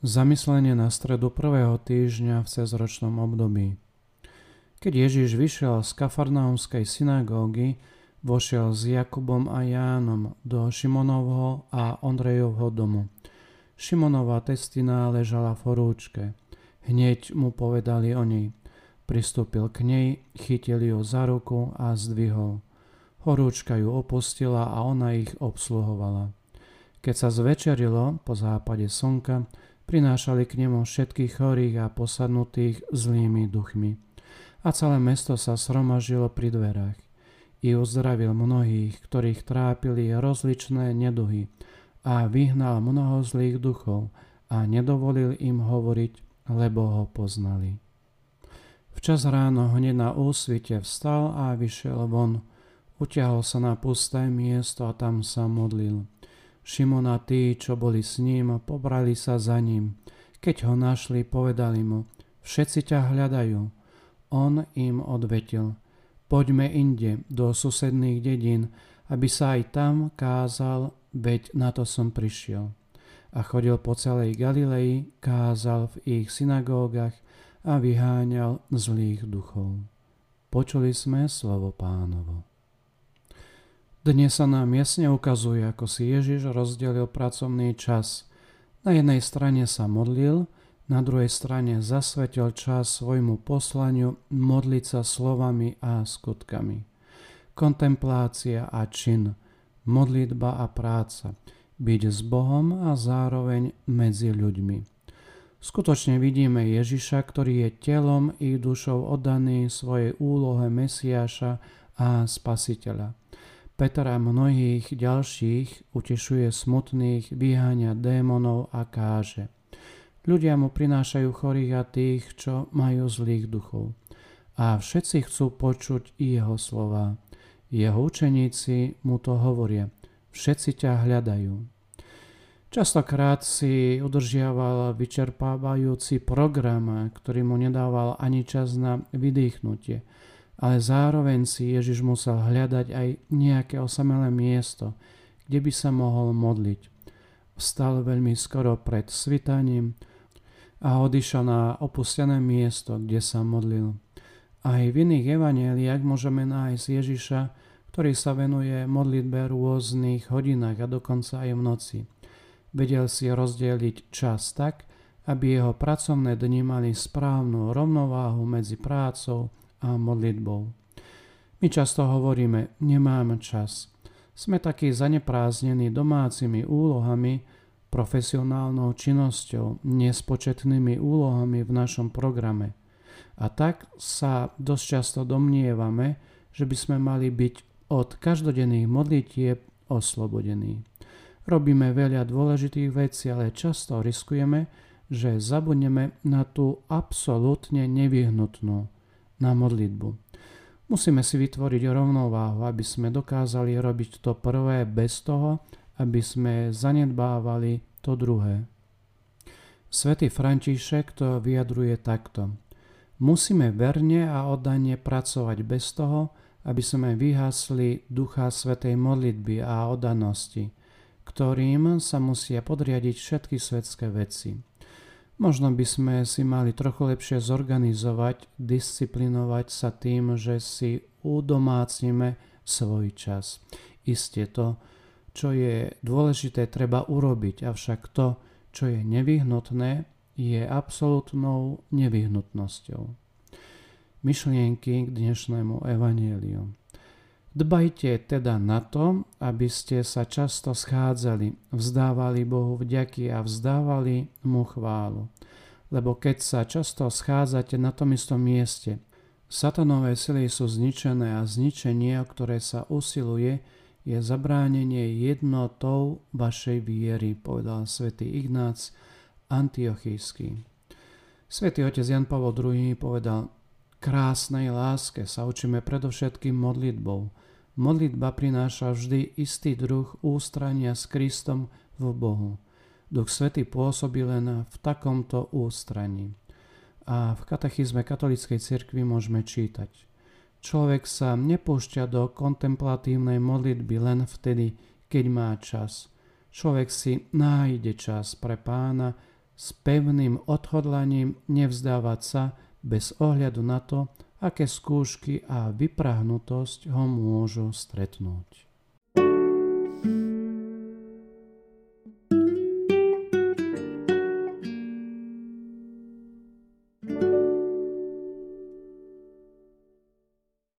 Zamyslenie na stredu prvého týždňa v cezročnom období. Keď Ježiš vyšiel z kafarnaumskej synagógy, vošiel s Jakubom a Jánom do Šimonovho a Ondrejovho domu. Šimonová testina ležala v horúčke. Hneď mu povedali o nej. Pristúpil k nej, chytil ju za ruku a zdvihol. Horúčka ju opustila a ona ich obsluhovala. Keď sa zvečerilo po západe slnka, Prinášali k nemu všetkých chorých a posadnutých zlými duchmi. A celé mesto sa sromažilo pri dverách. I uzdravil mnohých, ktorých trápili rozličné neduhy a vyhnal mnoho zlých duchov a nedovolil im hovoriť, lebo ho poznali. Včas ráno hneď na úsvite vstal a vyšiel von. Utiahol sa na pusté miesto a tam sa modlil. Šimon tí, čo boli s ním, pobrali sa za ním. Keď ho našli, povedali mu, všetci ťa hľadajú. On im odvetil, poďme inde do susedných dedín, aby sa aj tam kázal, veď na to som prišiel. A chodil po celej Galilei, kázal v ich synagógach a vyháňal zlých duchov. Počuli sme slovo pánovo. Dnes sa nám jasne ukazuje, ako si Ježiš rozdelil pracovný čas. Na jednej strane sa modlil, na druhej strane zasvetil čas svojmu poslaniu modliť sa slovami a skutkami. Kontemplácia a čin, modlitba a práca, byť s Bohom a zároveň medzi ľuďmi. Skutočne vidíme Ježiša, ktorý je telom i dušou oddaný svojej úlohe Mesiáša a Spasiteľa. Petra a mnohých ďalších utešuje smutných, vyháňa démonov a káže. Ľudia mu prinášajú chorých a tých, čo majú zlých duchov. A všetci chcú počuť jeho slova. Jeho učeníci mu to hovoria. Všetci ťa hľadajú. Častokrát si udržiaval vyčerpávajúci program, ktorý mu nedával ani čas na vydýchnutie – ale zároveň si Ježiš musel hľadať aj nejaké osamelé miesto, kde by sa mohol modliť. Vstal veľmi skoro pred svitaním a odišiel na opustené miesto, kde sa modlil. Aj v iných evaneliách môžeme nájsť Ježiša, ktorý sa venuje modlitbe v rôznych hodinách a dokonca aj v noci. Vedel si rozdeliť čas tak, aby jeho pracovné dni mali správnu rovnováhu medzi prácou, a modlitbou. My často hovoríme, nemáme čas. Sme takí zanepráznení domácimi úlohami, profesionálnou činnosťou, nespočetnými úlohami v našom programe. A tak sa dosť často domnievame, že by sme mali byť od každodenných modlitieb oslobodení. Robíme veľa dôležitých vecí, ale často riskujeme, že zabudneme na tú absolútne nevyhnutnú na modlitbu. Musíme si vytvoriť rovnováhu, aby sme dokázali robiť to prvé bez toho, aby sme zanedbávali to druhé. Svetý František to vyjadruje takto. Musíme verne a oddanie pracovať bez toho, aby sme vyhasli ducha svetej modlitby a oddanosti, ktorým sa musia podriadiť všetky svetské veci. Možno by sme si mali trochu lepšie zorganizovať, disciplinovať sa tým, že si udomácnime svoj čas. Isté to, čo je dôležité, treba urobiť, avšak to, čo je nevyhnutné, je absolútnou nevyhnutnosťou. Myšlienky k dnešnému evanieliu. Dbajte teda na to, aby ste sa často schádzali, vzdávali Bohu vďaky a vzdávali Mu chválu. Lebo keď sa často schádzate na tom istom mieste, satanové sily sú zničené a zničenie, o ktoré sa usiluje, je zabránenie jednotou vašej viery, povedal svätý Ignác Antiochísky. Svetý otec Jan Pavel II povedal, krásnej láske sa učíme predovšetkým modlitbou. Modlitba prináša vždy istý druh ústrania s Kristom v Bohu. Duch Svety pôsobí len v takomto ústraní. A v katechizme katolíckej cirkvi môžeme čítať. Človek sa nepúšťa do kontemplatívnej modlitby len vtedy, keď má čas. Človek si nájde čas pre pána, s pevným odhodlaním nevzdávať sa bez ohľadu na to, aké skúšky a vyprahnutosť ho môžu stretnúť.